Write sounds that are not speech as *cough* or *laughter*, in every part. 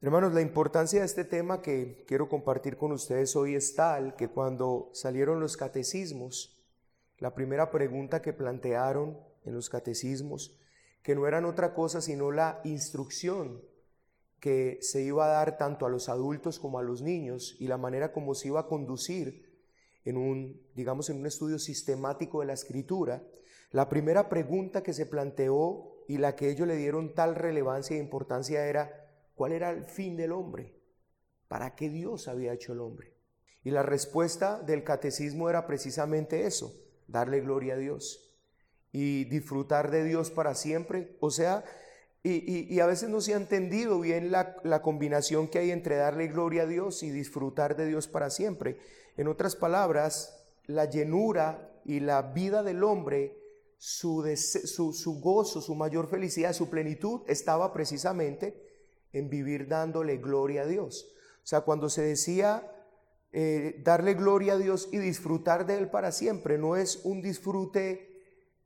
Hermanos, la importancia de este tema que quiero compartir con ustedes hoy es tal que cuando salieron los catecismos, la primera pregunta que plantearon en los catecismos, que no eran otra cosa sino la instrucción que se iba a dar tanto a los adultos como a los niños y la manera como se iba a conducir en un, digamos, en un estudio sistemático de la escritura, la primera pregunta que se planteó y la que ellos le dieron tal relevancia e importancia era, ¿Cuál era el fin del hombre? ¿Para qué Dios había hecho el hombre? Y la respuesta del catecismo era precisamente eso, darle gloria a Dios y disfrutar de Dios para siempre. O sea, y, a veces no se ha entendido bien la, combinación que hay entre darle gloria a Dios y disfrutar de Dios para siempre. En otras palabras, la llenura y la vida del hombre, su, su gozo, su mayor felicidad, su plenitud estaba precisamente en vivir dándole gloria a Dios. O sea, cuando se decía eh, darle gloria a Dios y disfrutar de Él para siempre, no es un disfrute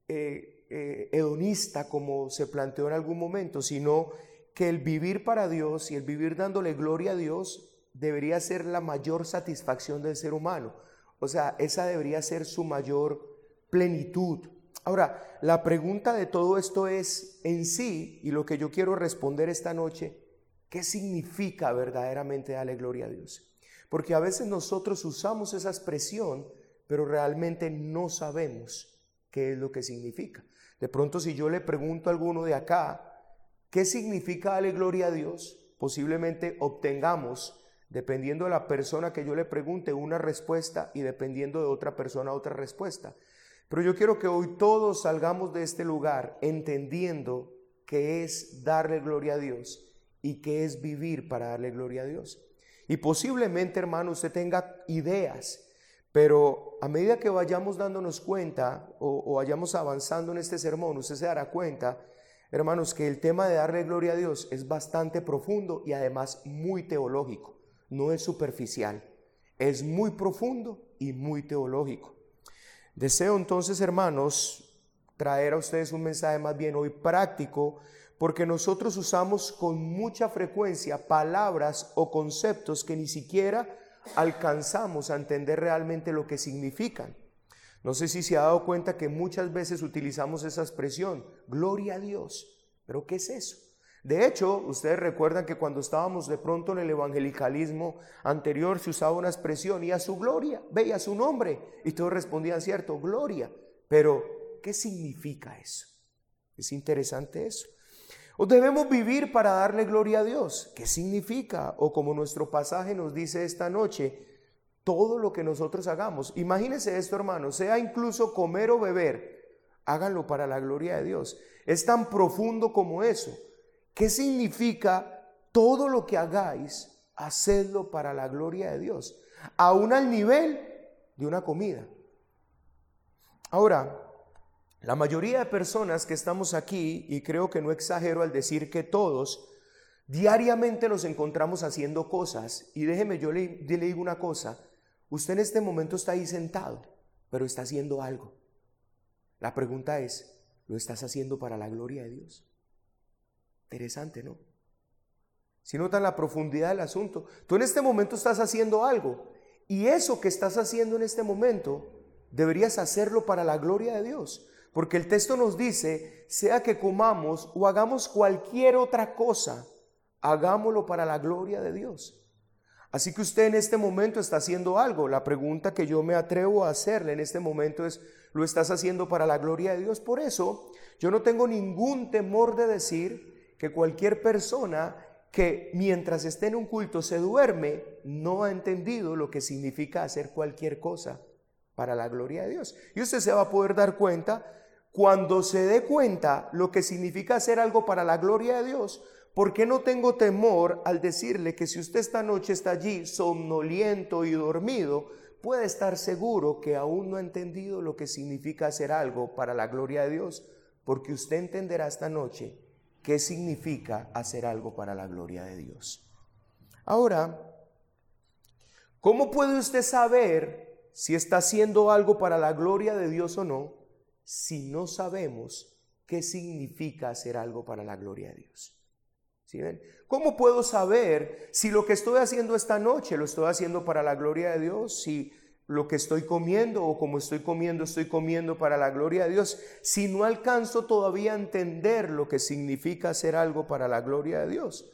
eh, eh, hedonista como se planteó en algún momento, sino que el vivir para Dios y el vivir dándole gloria a Dios debería ser la mayor satisfacción del ser humano. O sea, esa debería ser su mayor plenitud. Ahora, la pregunta de todo esto es en sí, y lo que yo quiero responder esta noche, ¿Qué significa verdaderamente darle gloria a Dios? Porque a veces nosotros usamos esa expresión, pero realmente no sabemos qué es lo que significa. De pronto si yo le pregunto a alguno de acá, ¿qué significa darle gloria a Dios? Posiblemente obtengamos, dependiendo de la persona que yo le pregunte, una respuesta y dependiendo de otra persona otra respuesta. Pero yo quiero que hoy todos salgamos de este lugar entendiendo que es darle gloria a Dios y qué es vivir para darle gloria a Dios. Y posiblemente, hermano, usted tenga ideas, pero a medida que vayamos dándonos cuenta o, vayamos avanzando en este sermón, usted se dará cuenta, hermanos, que el tema de darle gloria a Dios es bastante profundo y además muy teológico, no es superficial, es muy profundo y muy teológico. Deseo entonces, hermanos, traer a ustedes un mensaje más bien hoy práctico porque nosotros usamos con mucha frecuencia palabras o conceptos que ni siquiera alcanzamos a entender realmente lo que significan. No sé si se ha dado cuenta que muchas veces utilizamos esa expresión, gloria a Dios, pero ¿qué es eso? De hecho, ustedes recuerdan que cuando estábamos de pronto en el evangelicalismo anterior se usaba una expresión y a su gloria, veía su nombre, y todos respondían cierto, gloria. Pero, ¿qué significa eso? Es interesante eso. ¿O debemos vivir para darle gloria a Dios? ¿Qué significa? O como nuestro pasaje nos dice esta noche, todo lo que nosotros hagamos. Imagínense esto, hermano, sea incluso comer o beber, háganlo para la gloria de Dios. Es tan profundo como eso. ¿Qué significa todo lo que hagáis, hacedlo para la gloria de Dios? Aún al nivel de una comida. Ahora, la mayoría de personas que estamos aquí, y creo que no exagero al decir que todos, diariamente nos encontramos haciendo cosas. Y déjeme, yo le, le digo una cosa, usted en este momento está ahí sentado, pero está haciendo algo. La pregunta es, ¿lo estás haciendo para la gloria de Dios? Interesante, ¿no? Si notan la profundidad del asunto, tú en este momento estás haciendo algo y eso que estás haciendo en este momento deberías hacerlo para la gloria de Dios. Porque el texto nos dice, sea que comamos o hagamos cualquier otra cosa, hagámoslo para la gloria de Dios. Así que usted en este momento está haciendo algo. La pregunta que yo me atrevo a hacerle en este momento es, ¿lo estás haciendo para la gloria de Dios? Por eso yo no tengo ningún temor de decir que cualquier persona que mientras esté en un culto se duerme, no ha entendido lo que significa hacer cualquier cosa para la gloria de Dios. Y usted se va a poder dar cuenta cuando se dé cuenta lo que significa hacer algo para la gloria de Dios, ¿por qué no tengo temor al decirle que si usted esta noche está allí somnoliento y dormido, puede estar seguro que aún no ha entendido lo que significa hacer algo para la gloria de Dios? Porque usted entenderá esta noche qué significa hacer algo para la gloria de Dios. Ahora, ¿cómo puede usted saber si está haciendo algo para la gloria de Dios o no? Si no sabemos qué significa hacer algo para la gloria de Dios. ¿Cómo puedo saber si lo que estoy haciendo esta noche lo estoy haciendo para la gloria de Dios? Si lo que estoy comiendo o como estoy comiendo, estoy comiendo para la gloria de Dios. Si no alcanzo todavía a entender lo que significa hacer algo para la gloria de Dios.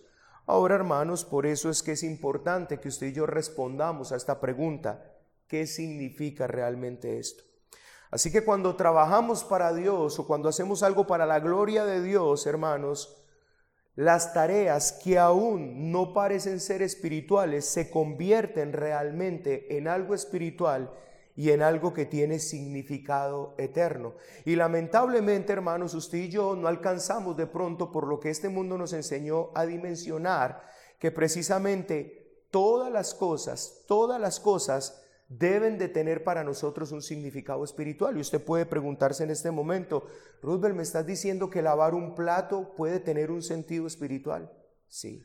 Ahora, hermanos, por eso es que es importante que usted y yo respondamos a esta pregunta. ¿Qué significa realmente esto? Así que cuando trabajamos para Dios o cuando hacemos algo para la gloria de Dios, hermanos, las tareas que aún no parecen ser espirituales se convierten realmente en algo espiritual y en algo que tiene significado eterno. Y lamentablemente, hermanos, usted y yo no alcanzamos de pronto por lo que este mundo nos enseñó a dimensionar que precisamente todas las cosas, todas las cosas deben de tener para nosotros un significado espiritual. Y usted puede preguntarse en este momento, Roosevelt, ¿me estás diciendo que lavar un plato puede tener un sentido espiritual? Sí.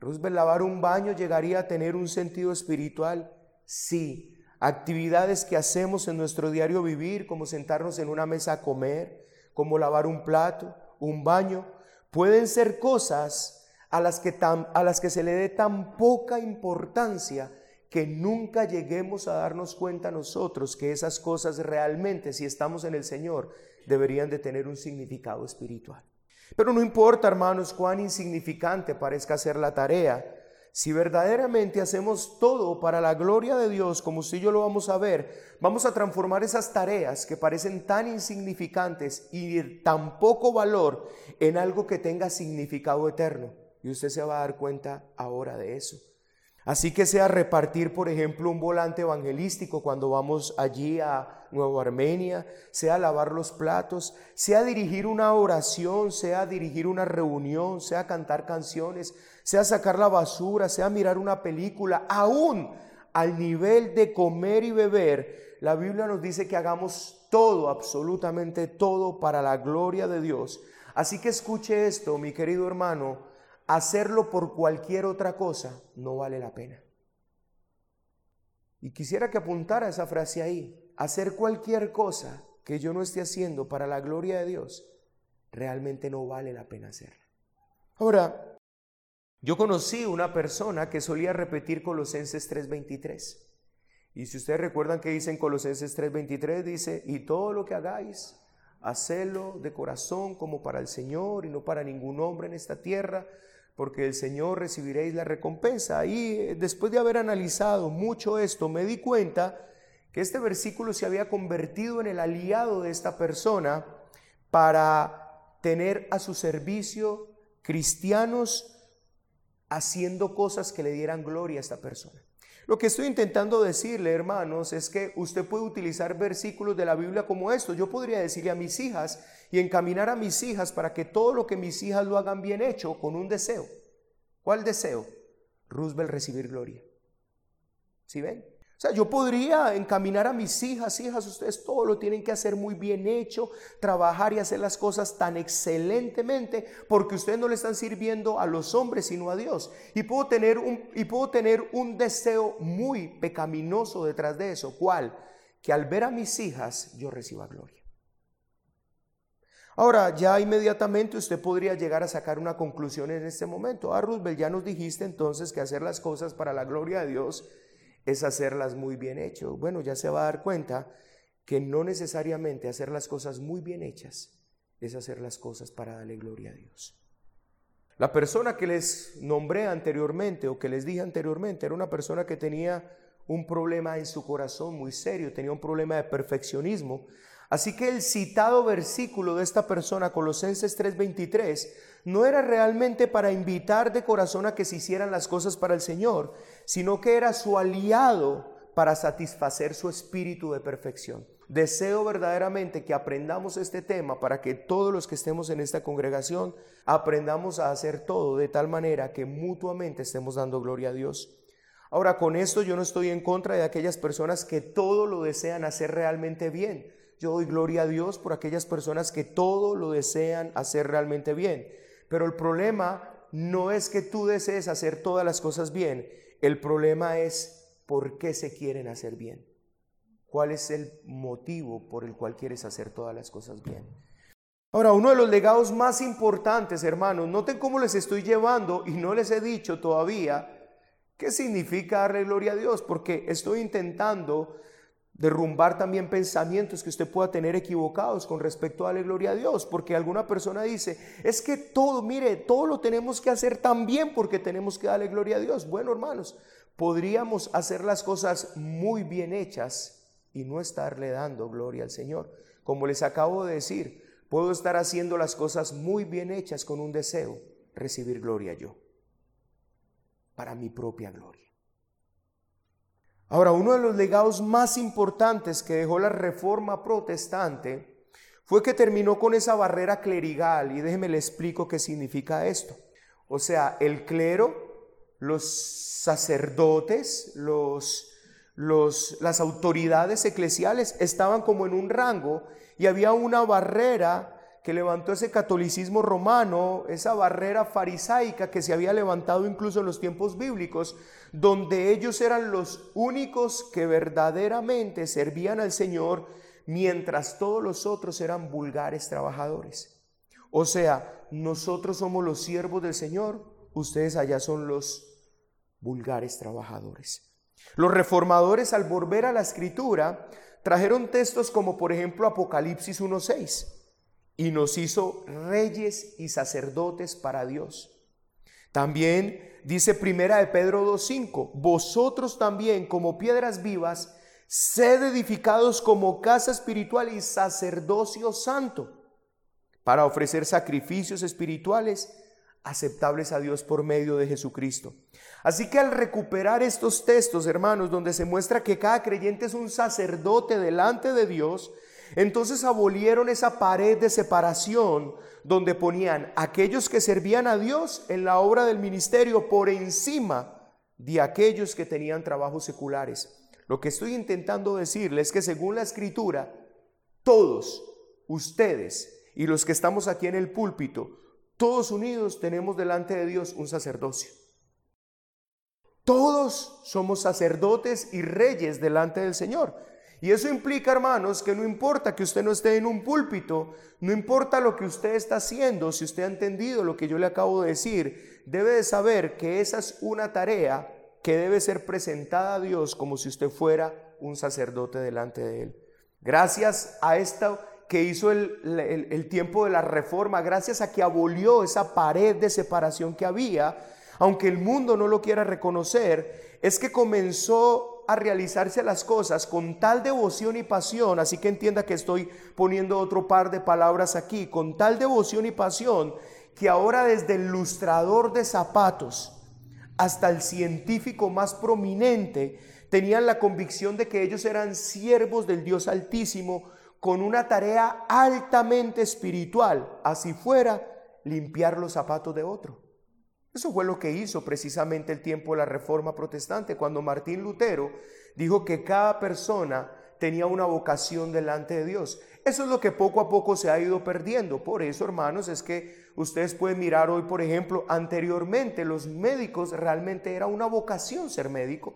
Roosevelt, ¿lavar un baño llegaría a tener un sentido espiritual? Sí. Actividades que hacemos en nuestro diario vivir, como sentarnos en una mesa a comer, como lavar un plato, un baño, pueden ser cosas a las que, a las que se le dé tan poca importancia que nunca lleguemos a darnos cuenta nosotros que esas cosas realmente, si estamos en el Señor, deberían de tener un significado espiritual. Pero no importa, hermanos, cuán insignificante parezca ser la tarea, si verdaderamente hacemos todo para la gloria de Dios, como y yo lo vamos a ver, vamos a transformar esas tareas que parecen tan insignificantes y tan poco valor en algo que tenga significado eterno. Y usted se va a dar cuenta ahora de eso. Así que sea repartir, por ejemplo, un volante evangelístico cuando vamos allí a Nueva Armenia, sea lavar los platos, sea dirigir una oración, sea dirigir una reunión, sea cantar canciones, sea sacar la basura, sea mirar una película, aún al nivel de comer y beber, la Biblia nos dice que hagamos todo, absolutamente todo para la gloria de Dios. Así que escuche esto, mi querido hermano, hacerlo por cualquier otra cosa no vale la pena. Y quisiera que apuntara esa frase ahí. Hacer cualquier cosa que yo no esté haciendo para la gloria de Dios, realmente no vale la pena hacerla. Ahora, yo conocí una persona que solía repetir Colosenses 3:23. Y si ustedes recuerdan que dice en Colosenses 3:23, dice, y todo lo que hagáis, hacelo de corazón como para el Señor y no para ningún hombre en esta tierra, porque el Señor recibiréis la recompensa. Y eh, después de haber analizado mucho esto, me di cuenta que este versículo se había convertido en el aliado de esta persona para tener a su servicio cristianos haciendo cosas que le dieran gloria a esta persona. Lo que estoy intentando decirle, hermanos, es que usted puede utilizar versículos de la Biblia como estos. Yo podría decirle a mis hijas y encaminar a mis hijas para que todo lo que mis hijas lo hagan bien hecho con un deseo. ¿Cuál deseo? Roosevelt recibir gloria. ¿Sí ven? O sea, yo podría encaminar a mis hijas, hijas, ustedes todo lo tienen que hacer muy bien hecho, trabajar y hacer las cosas tan excelentemente, porque ustedes no le están sirviendo a los hombres, sino a Dios. Y puedo tener un, y puedo tener un deseo muy pecaminoso detrás de eso. ¿Cuál? Que al ver a mis hijas yo reciba gloria. Ahora, ya inmediatamente usted podría llegar a sacar una conclusión en este momento. Ah, Roosevelt, ya nos dijiste entonces que hacer las cosas para la gloria de Dios es hacerlas muy bien hecho. Bueno, ya se va a dar cuenta que no necesariamente hacer las cosas muy bien hechas es hacer las cosas para darle gloria a Dios. La persona que les nombré anteriormente o que les dije anteriormente era una persona que tenía un problema en su corazón muy serio, tenía un problema de perfeccionismo. Así que el citado versículo de esta persona, Colosenses 3:23, no era realmente para invitar de corazón a que se hicieran las cosas para el Señor, sino que era su aliado para satisfacer su espíritu de perfección. Deseo verdaderamente que aprendamos este tema para que todos los que estemos en esta congregación aprendamos a hacer todo de tal manera que mutuamente estemos dando gloria a Dios. Ahora, con esto yo no estoy en contra de aquellas personas que todo lo desean hacer realmente bien. Yo doy gloria a Dios por aquellas personas que todo lo desean hacer realmente bien. Pero el problema no es que tú desees hacer todas las cosas bien. El problema es por qué se quieren hacer bien. ¿Cuál es el motivo por el cual quieres hacer todas las cosas bien? Ahora, uno de los legados más importantes, hermanos, noten cómo les estoy llevando y no les he dicho todavía qué significa darle gloria a Dios, porque estoy intentando derrumbar también pensamientos que usted pueda tener equivocados con respecto a darle gloria a Dios, porque alguna persona dice, es que todo, mire, todo lo tenemos que hacer tan bien porque tenemos que darle gloria a Dios. Bueno, hermanos, podríamos hacer las cosas muy bien hechas y no estarle dando gloria al Señor. Como les acabo de decir, puedo estar haciendo las cosas muy bien hechas con un deseo, recibir gloria yo, para mi propia gloria. Ahora, uno de los legados más importantes que dejó la reforma protestante fue que terminó con esa barrera clerigal y déjeme le explico qué significa esto. O sea, el clero, los sacerdotes, los, las autoridades eclesiales estaban como en un rango y había una barrera que levantó ese catolicismo romano, esa barrera farisaica que se había levantado incluso en los tiempos bíblicos, donde ellos eran los únicos que verdaderamente servían al Señor, mientras todos los otros eran vulgares trabajadores. O sea, nosotros somos los siervos del Señor, ustedes allá son los vulgares trabajadores. Los reformadores al volver a la escritura trajeron textos como por ejemplo Apocalipsis 1.6 y nos hizo reyes y sacerdotes para Dios. También dice primera de Pedro 2.5, vosotros también como piedras vivas, sed edificados como casa espiritual y sacerdocio santo, para ofrecer sacrificios espirituales aceptables a Dios por medio de Jesucristo. Así que al recuperar estos textos, hermanos, donde se muestra que cada creyente es un sacerdote delante de Dios, entonces abolieron esa pared de separación donde ponían aquellos que servían a Dios en la obra del ministerio por encima de aquellos que tenían trabajos seculares. Lo que estoy intentando decirles es que según la escritura, todos ustedes y los que estamos aquí en el púlpito, todos unidos tenemos delante de Dios un sacerdocio. Todos somos sacerdotes y reyes delante del Señor. Y eso implica, hermanos, que no importa que usted no esté en un púlpito, no importa lo que usted está haciendo, si usted ha entendido lo que yo le acabo de decir, debe de saber que esa es una tarea que debe ser presentada a Dios como si usted fuera un sacerdote delante de Él. Gracias a esto que hizo el, el tiempo de la reforma, gracias a que abolió esa pared de separación que había, aunque el mundo no lo quiera reconocer, es que comenzó a realizarse las cosas con tal devoción y pasión, así que entienda que estoy poniendo otro par de palabras aquí, con tal devoción y pasión, que ahora desde el lustrador de zapatos hasta el científico más prominente tenían la convicción de que ellos eran siervos del Dios Altísimo con una tarea altamente espiritual, así fuera limpiar los zapatos de otro. Eso fue lo que hizo precisamente el tiempo de la Reforma Protestante, cuando Martín Lutero dijo que cada persona tenía una vocación delante de Dios. Eso es lo que poco a poco se ha ido perdiendo. Por eso, hermanos, es que ustedes pueden mirar hoy, por ejemplo, anteriormente los médicos realmente era una vocación ser médico.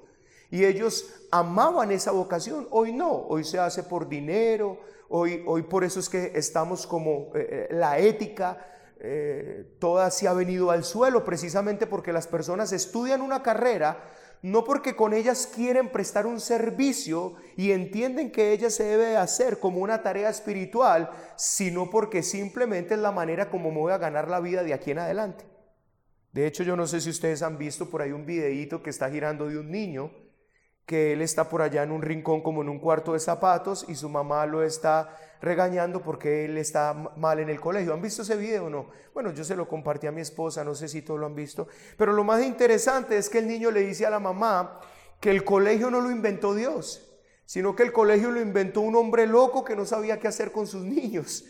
Y ellos amaban esa vocación. Hoy no, hoy se hace por dinero, hoy, hoy por eso es que estamos como eh, eh, la ética eh, toda se ha venido al suelo precisamente porque las personas estudian una carrera no porque con ellas quieren prestar un servicio y entienden que ella se debe hacer como una tarea espiritual, sino porque simplemente es la manera como me voy a ganar la vida de aquí en adelante. De hecho, yo no sé si ustedes han visto por ahí un videíto que está girando de un niño, que él está por allá en un rincón como en un cuarto de zapatos y su mamá lo está regañando porque él está mal en el colegio. ¿Han visto ese video o no? Bueno, yo se lo compartí a mi esposa, no sé si todos lo han visto. Pero lo más interesante es que el niño le dice a la mamá que el colegio no lo inventó Dios, sino que el colegio lo inventó un hombre loco que no sabía qué hacer con sus niños.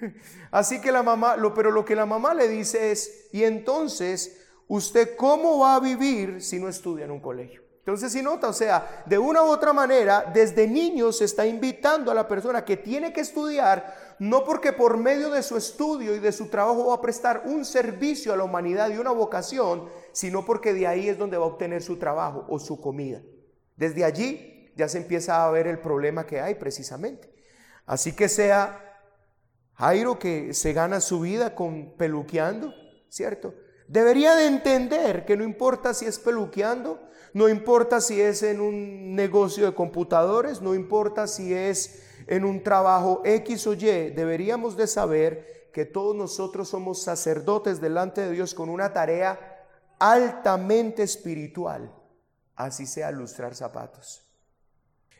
*laughs* Así que la mamá, lo, pero lo que la mamá le dice es, y entonces, ¿usted cómo va a vivir si no estudia en un colegio? Entonces, si nota, o sea, de una u otra manera, desde niños se está invitando a la persona que tiene que estudiar, no porque por medio de su estudio y de su trabajo va a prestar un servicio a la humanidad y una vocación, sino porque de ahí es donde va a obtener su trabajo o su comida. Desde allí ya se empieza a ver el problema que hay precisamente. Así que sea Jairo que se gana su vida con peluqueando, ¿cierto? Debería de entender que no importa si es peluqueando, no importa si es en un negocio de computadores, no importa si es en un trabajo X o Y, deberíamos de saber que todos nosotros somos sacerdotes delante de Dios con una tarea altamente espiritual, así sea lustrar zapatos.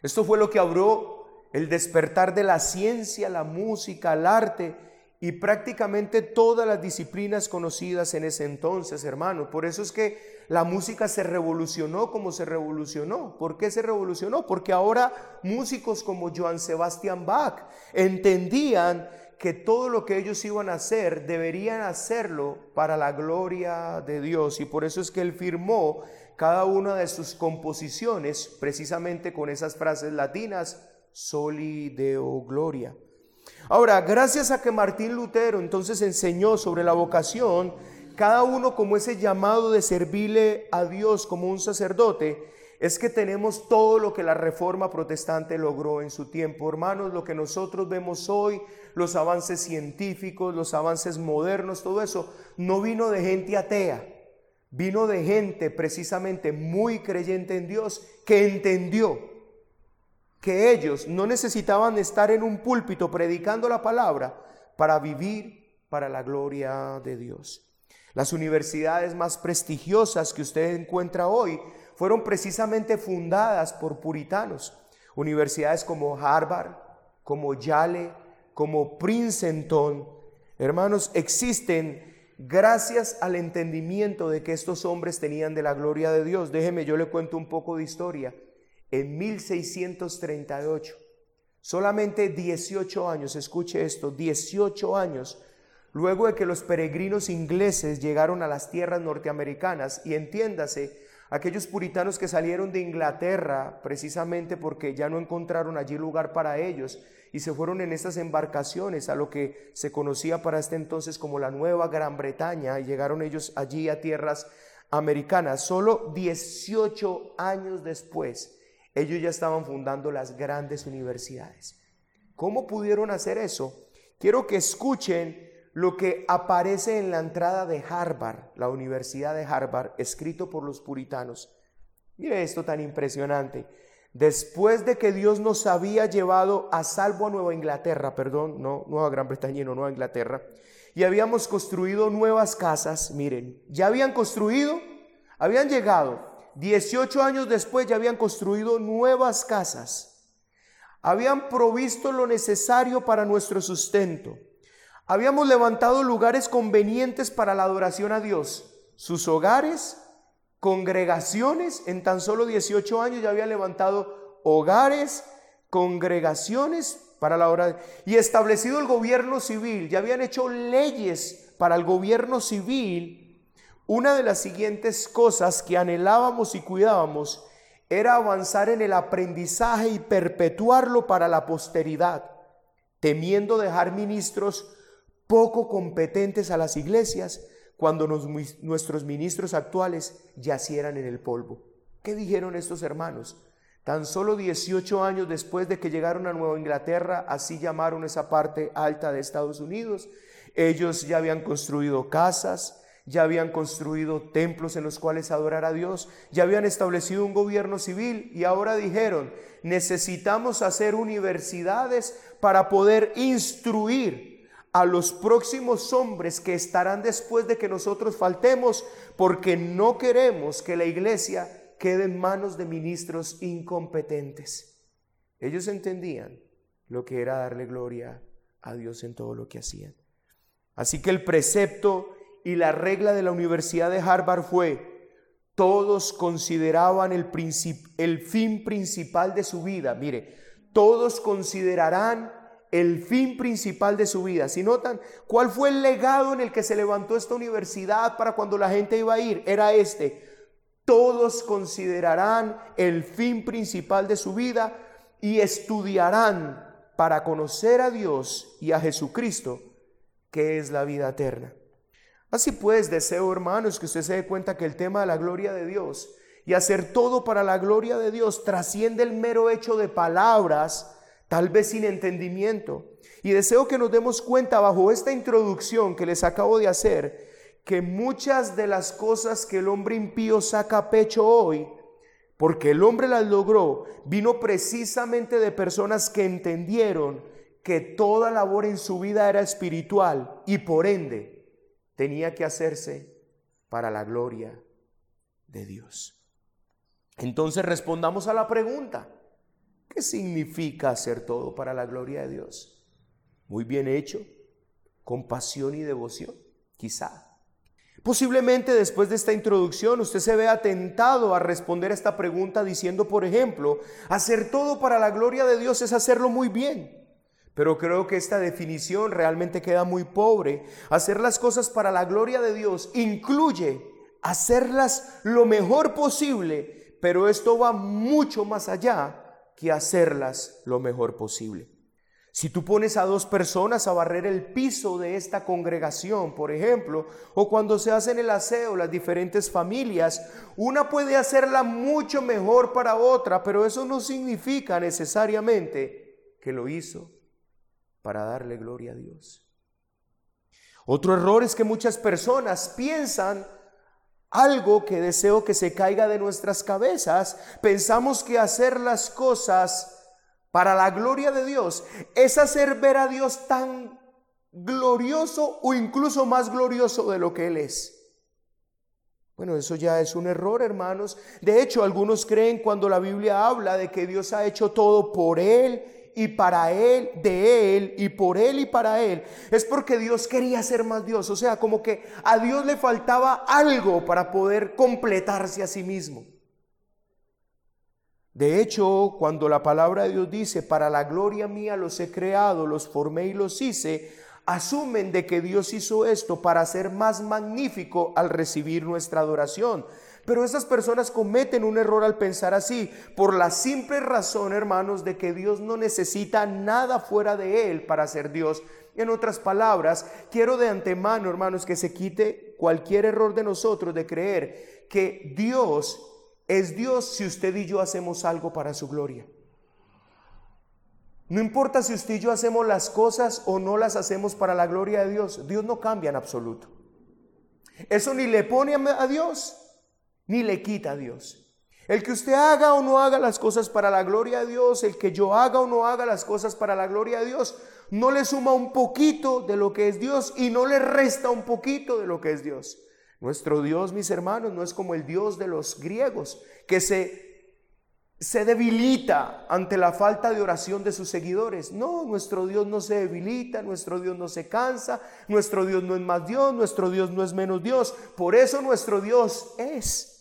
Esto fue lo que abrió el despertar de la ciencia, la música, el arte y prácticamente todas las disciplinas conocidas en ese entonces, hermanos. Por eso es que la música se revolucionó como se revolucionó. ¿Por qué se revolucionó? Porque ahora músicos como Johann Sebastian Bach entendían que todo lo que ellos iban a hacer deberían hacerlo para la gloria de Dios. Y por eso es que él firmó cada una de sus composiciones precisamente con esas frases latinas, soli deo gloria. Ahora, gracias a que Martín Lutero entonces enseñó sobre la vocación, cada uno como ese llamado de servirle a Dios como un sacerdote, es que tenemos todo lo que la reforma protestante logró en su tiempo. Hermanos, lo que nosotros vemos hoy, los avances científicos, los avances modernos, todo eso, no vino de gente atea, vino de gente precisamente muy creyente en Dios que entendió que ellos no necesitaban estar en un púlpito predicando la palabra para vivir para la gloria de Dios. Las universidades más prestigiosas que usted encuentra hoy fueron precisamente fundadas por puritanos. Universidades como Harvard, como Yale, como Princeton, hermanos, existen gracias al entendimiento de que estos hombres tenían de la gloria de Dios. Déjeme, yo le cuento un poco de historia. En 1638, solamente 18 años, escuche esto, 18 años luego de que los peregrinos ingleses llegaron a las tierras norteamericanas y entiéndase, aquellos puritanos que salieron de Inglaterra precisamente porque ya no encontraron allí lugar para ellos y se fueron en estas embarcaciones a lo que se conocía para este entonces como la Nueva Gran Bretaña y llegaron ellos allí a tierras americanas. Solo 18 años después, ellos ya estaban fundando las grandes universidades. ¿Cómo pudieron hacer eso? Quiero que escuchen lo que aparece en la entrada de Harvard, la Universidad de Harvard, escrito por los puritanos. Mire esto tan impresionante. Después de que Dios nos había llevado a salvo a Nueva Inglaterra, perdón, no Nueva Gran Bretaña, no Nueva Inglaterra, y habíamos construido nuevas casas, miren, ya habían construido, habían llegado, 18 años después ya habían construido nuevas casas, habían provisto lo necesario para nuestro sustento Habíamos levantado lugares convenientes para la adoración a Dios. Sus hogares, congregaciones, en tan solo 18 años ya había levantado hogares, congregaciones para la hora y establecido el gobierno civil, ya habían hecho leyes para el gobierno civil. Una de las siguientes cosas que anhelábamos y cuidábamos era avanzar en el aprendizaje y perpetuarlo para la posteridad, temiendo dejar ministros poco competentes a las iglesias cuando nuestros ministros actuales yacieran en el polvo. ¿Qué dijeron estos hermanos? Tan solo 18 años después de que llegaron a Nueva Inglaterra, así llamaron esa parte alta de Estados Unidos, ellos ya habían construido casas, ya habían construido templos en los cuales adorar a Dios, ya habían establecido un gobierno civil y ahora dijeron, necesitamos hacer universidades para poder instruir a los próximos hombres que estarán después de que nosotros faltemos, porque no queremos que la iglesia quede en manos de ministros incompetentes. Ellos entendían lo que era darle gloria a Dios en todo lo que hacían. Así que el precepto y la regla de la Universidad de Harvard fue, todos consideraban el, fin principal de su vida. Mire, todos considerarán el fin principal de su vida. Si notan, ¿cuál fue el legado en el que se levantó esta universidad para cuando la gente iba a ir? Era este. Todos considerarán el fin principal de su vida y estudiarán para conocer a Dios y a Jesucristo, que es la vida eterna. Así pues, deseo, hermanos, que usted se dé cuenta que el tema de la gloria de Dios y hacer todo para la gloria de Dios trasciende el mero hecho de palabras, tal vez sin entendimiento. Y deseo que nos demos cuenta bajo esta introducción que les acabo de hacer, que muchas de las cosas que el hombre impío saca a pecho hoy, porque el hombre las logró, vino precisamente de personas que entendieron que toda labor en su vida era espiritual y por ende tenía que hacerse para la gloria de Dios. Entonces respondamos a la pregunta, ¿qué significa hacer todo para la gloria de Dios? Muy bien hecho, con pasión y devoción, quizá. Posiblemente después de esta introducción usted se vea tentado a responder esta pregunta diciendo, por ejemplo, hacer todo para la gloria de Dios es hacerlo muy bien. Pero creo que esta definición realmente queda muy pobre. Hacer las cosas para la gloria de Dios incluye hacerlas lo mejor posible, pero esto va mucho más allá que hacerlas lo mejor posible. Si tú pones a dos personas a barrer el piso de esta congregación, por ejemplo, o cuando se hacen el aseo las diferentes familias, una puede hacerla mucho mejor para otra, pero eso no significa necesariamente que lo hizo para darle gloria a Dios. Otro error es que muchas personas piensan algo que deseo que se caiga de nuestras cabezas. Pensamos que hacer las cosas para la gloria de Dios es hacer ver a Dios tan glorioso o incluso más glorioso de lo que Él es. Bueno, eso ya es un error, hermanos. De hecho, algunos creen cuando la Biblia habla de que Dios ha hecho todo por Él y para Él, de Él y por Él y para Él, es porque Dios quería ser más Dios. O sea, como que a Dios le faltaba algo para poder completarse a sí mismo. De hecho, cuando la palabra de Dios dice, para la gloria mía los he creado, los formé y los hice, asumen de que Dios hizo esto para ser más magnífico al recibir nuestra adoración. Pero esas personas cometen un error al pensar así, por la simple razón, hermanos, de que Dios no necesita nada fuera de Él para ser Dios. En otras palabras, quiero de antemano, hermanos, que se quite cualquier error de nosotros de creer que Dios es Dios si usted y yo hacemos algo para su gloria. No importa si usted y yo hacemos las cosas o no las hacemos para la gloria de Dios, Dios no cambia en absoluto. Eso ni le pone a Dios, ni le quita a Dios. El que usted haga o no haga las cosas para la gloria de Dios, el que yo haga o no haga las cosas para la gloria de Dios, no le suma un poquito de lo que es Dios y no le resta un poquito de lo que es Dios. Nuestro Dios, mis hermanos, no es como el Dios de los griegos, que se, se debilita ante la falta de oración de sus seguidores. No, nuestro Dios no se debilita, nuestro Dios no se cansa, nuestro Dios no es más Dios, nuestro Dios no es menos Dios. Por eso nuestro Dios es.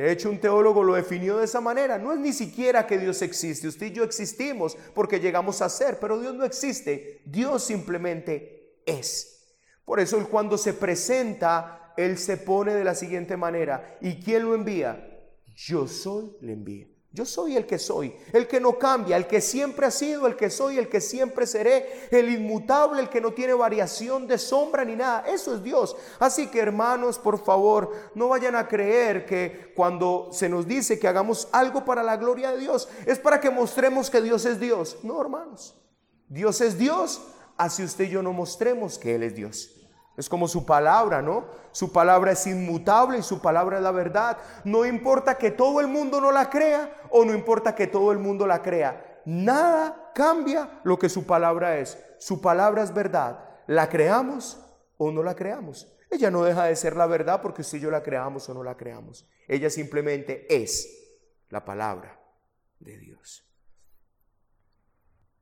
De hecho, un teólogo lo definió de esa manera. No es ni siquiera que Dios existe. Usted y yo existimos porque llegamos a ser, pero Dios no existe. Dios simplemente es. Por eso cuando se presenta, él se pone de la siguiente manera. ¿Y quién lo envía? Yo soy, le envía. Yo soy el que soy, el que no cambia, el que siempre ha sido, el que soy, el que siempre seré, el inmutable, el que no tiene variación de sombra ni nada. Eso es Dios. Así que hermanos, por favor, no vayan a creer que cuando se nos dice que hagamos algo para la gloria de Dios, es para que mostremos que Dios es Dios. No, hermanos. Dios es Dios, así usted y yo no mostremos que Él es Dios. Es como su palabra, ¿no? Su palabra es inmutable y su palabra es la verdad. No importa que todo el mundo no la crea o no importa que todo el mundo la crea. Nada cambia lo que su palabra es. Su palabra es verdad. La creamos o no la creamos. Ella no deja de ser la verdad porque si yo la creamos o no la creamos. Ella simplemente es la palabra de Dios.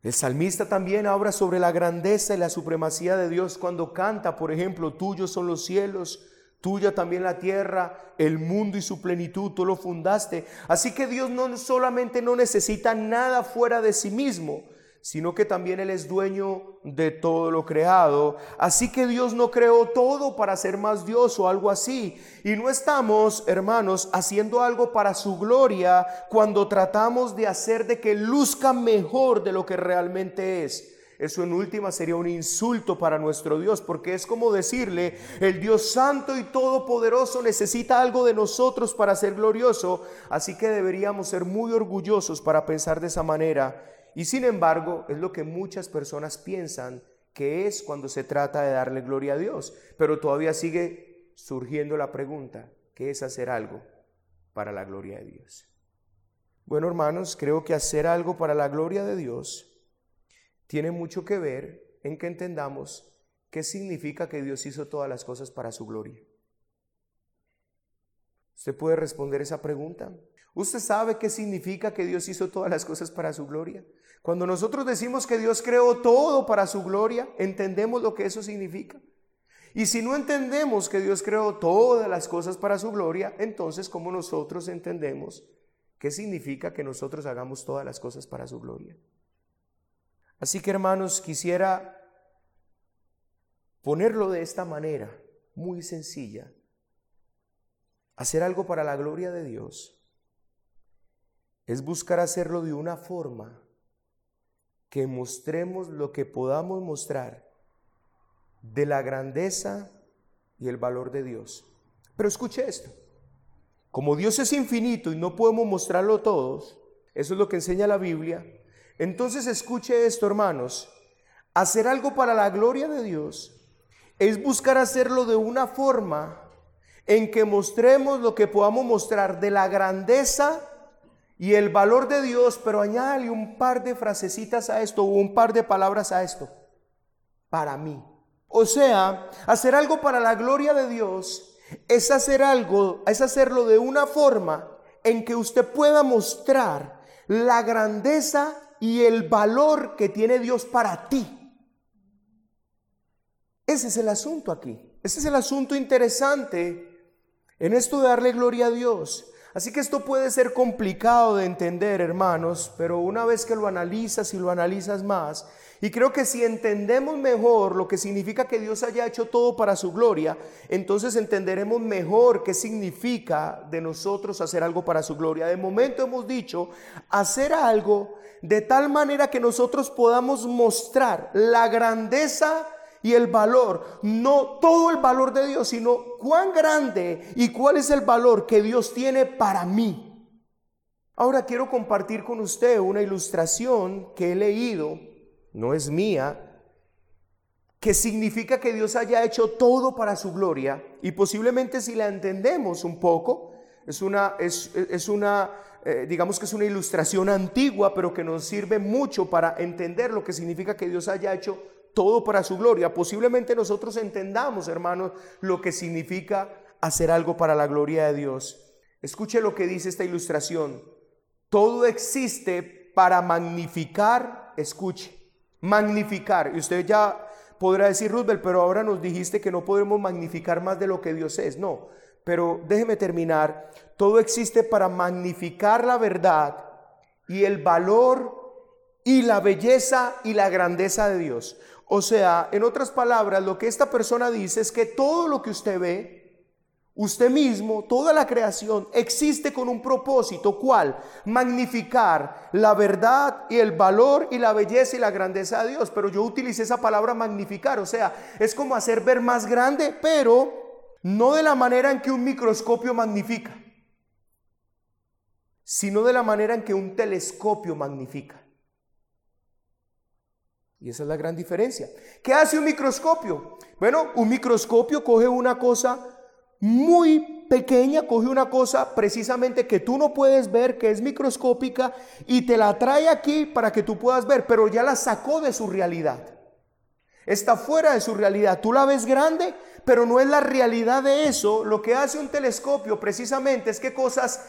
El salmista también habla sobre la grandeza y la supremacía de Dios cuando canta, por ejemplo, tuyos son los cielos, tuya también la tierra, el mundo y su plenitud, tú lo fundaste. Así que Dios no solamente no necesita nada fuera de sí mismo, sino que también Él es dueño de todo lo creado. Así que Dios no creó todo para ser más Dios o algo así. Y no estamos, hermanos, haciendo algo para su gloria cuando tratamos de hacer de que luzca mejor de lo que realmente es. eso en última sería un insulto para nuestro Dios, porque es como decirle, el Dios santo y todopoderoso necesita algo de nosotros para ser glorioso, así que deberíamos ser muy orgullosos para pensar de esa manera. Y sin embargo, es lo que muchas personas piensan que es cuando se trata de darle gloria a Dios, pero todavía sigue surgiendo la pregunta, ¿qué es hacer algo para la gloria de Dios? Bueno, hermanos, creo que hacer algo para la gloria de Dios tiene mucho que ver en que entendamos qué significa que Dios hizo todas las cosas para su gloria. ¿Usted puede responder esa pregunta? ¿Usted sabe qué significa que Dios hizo todas las cosas para su gloria? Cuando nosotros decimos que Dios creó todo para su gloria, entendemos lo que eso significa. Y si no entendemos que Dios creó todas las cosas para su gloria, entonces ¿cómo nosotros entendemos qué significa que nosotros hagamos todas las cosas para su gloria? Así que hermanos, quisiera ponerlo de esta manera, muy sencilla. Hacer algo para la gloria de Dios es buscar hacerlo de una forma que mostremos lo que podamos mostrar de la grandeza y el valor de Dios. Pero escuche esto, como Dios es infinito y no podemos mostrarlo todos, eso es lo que enseña la Biblia, entonces escuche esto, hermanos. Hacer algo para la gloria de Dios es buscar hacerlo de una forma en que mostremos lo que podamos mostrar de la grandeza y el valor de Dios, pero añade un par de frasecitas a esto o un par de palabras a esto. Para mí. O sea, hacer algo para la gloria de Dios es hacer algo, es hacerlo de una forma en que usted pueda mostrar la grandeza y el valor que tiene Dios para ti. Ese es el asunto aquí. Ese es el asunto interesante en esto de darle gloria a Dios. Así que esto puede ser complicado de entender, hermanos, pero una vez que lo analizas y lo analizas más, y creo que si entendemos mejor lo que significa que Dios haya hecho todo para su gloria, entonces entenderemos mejor qué significa de nosotros hacer algo para su gloria. De momento hemos dicho hacer algo de tal manera que nosotros podamos mostrar la grandeza y el valor, no todo el valor de Dios, sino cuán grande y cuál es el valor que Dios tiene para mí. Ahora quiero compartir con usted una ilustración que he leído, no es mía, que significa que Dios haya hecho todo para su gloria y posiblemente si la entendemos un poco, es una, es, es una eh, digamos que es una ilustración antigua, pero que nos sirve mucho para entender lo que significa que Dios haya hecho todo para su gloria. Posiblemente nosotros entendamos, hermanos, lo que significa hacer algo para la gloria de Dios. Escuche lo que dice esta ilustración. Todo existe para magnificar, escuche, magnificar. Y usted ya podrá decir, Roosevelt, pero ahora nos dijiste que no podemos magnificar más de lo que Dios es. No, pero déjeme terminar. Todo existe para magnificar la verdad y el valor y la belleza y la grandeza de Dios. O sea, en otras palabras, lo que esta persona dice es que todo lo que usted ve, usted mismo, toda la creación, existe con un propósito, ¿cuál? Magnificar la verdad y el valor y la belleza y la grandeza de Dios. Pero yo utilicé esa palabra magnificar, o sea, es como hacer ver más grande, pero no de la manera en que un microscopio magnifica, sino de la manera en que un telescopio magnifica. Y esa es la gran diferencia. ¿Qué hace un microscopio? Bueno, un microscopio coge una cosa muy pequeña, coge una cosa precisamente que tú no puedes ver, que es microscópica, y te la trae aquí para que tú puedas ver, pero ya la sacó de su realidad. Está fuera de su realidad. Tú la ves grande, pero no es la realidad de eso. Lo que hace un telescopio precisamente es que cosas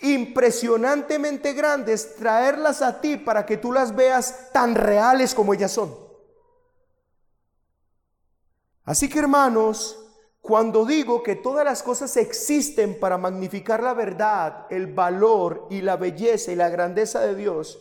impresionantemente grandes, traerlas a ti para que tú las veas tan reales como ellas son. Así que hermanos, cuando digo que todas las cosas existen para magnificar la verdad, el valor y la belleza y la grandeza de Dios,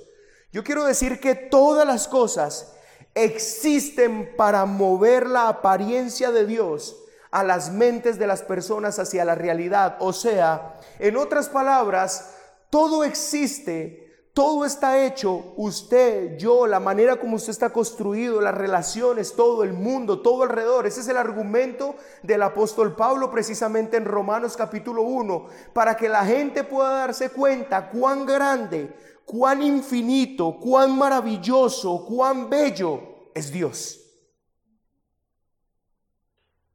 yo quiero decir que todas las cosas existen para mover la apariencia de Dios a las mentes de las personas hacia la realidad. O sea, en otras palabras, todo existe todo está hecho, usted, yo, la manera como usted está construido, las relaciones, todo el mundo, todo alrededor. Ese es el argumento del apóstol Pablo precisamente en Romanos capítulo 1, para que la gente pueda darse cuenta cuán grande, cuán infinito, cuán maravilloso, cuán bello es Dios.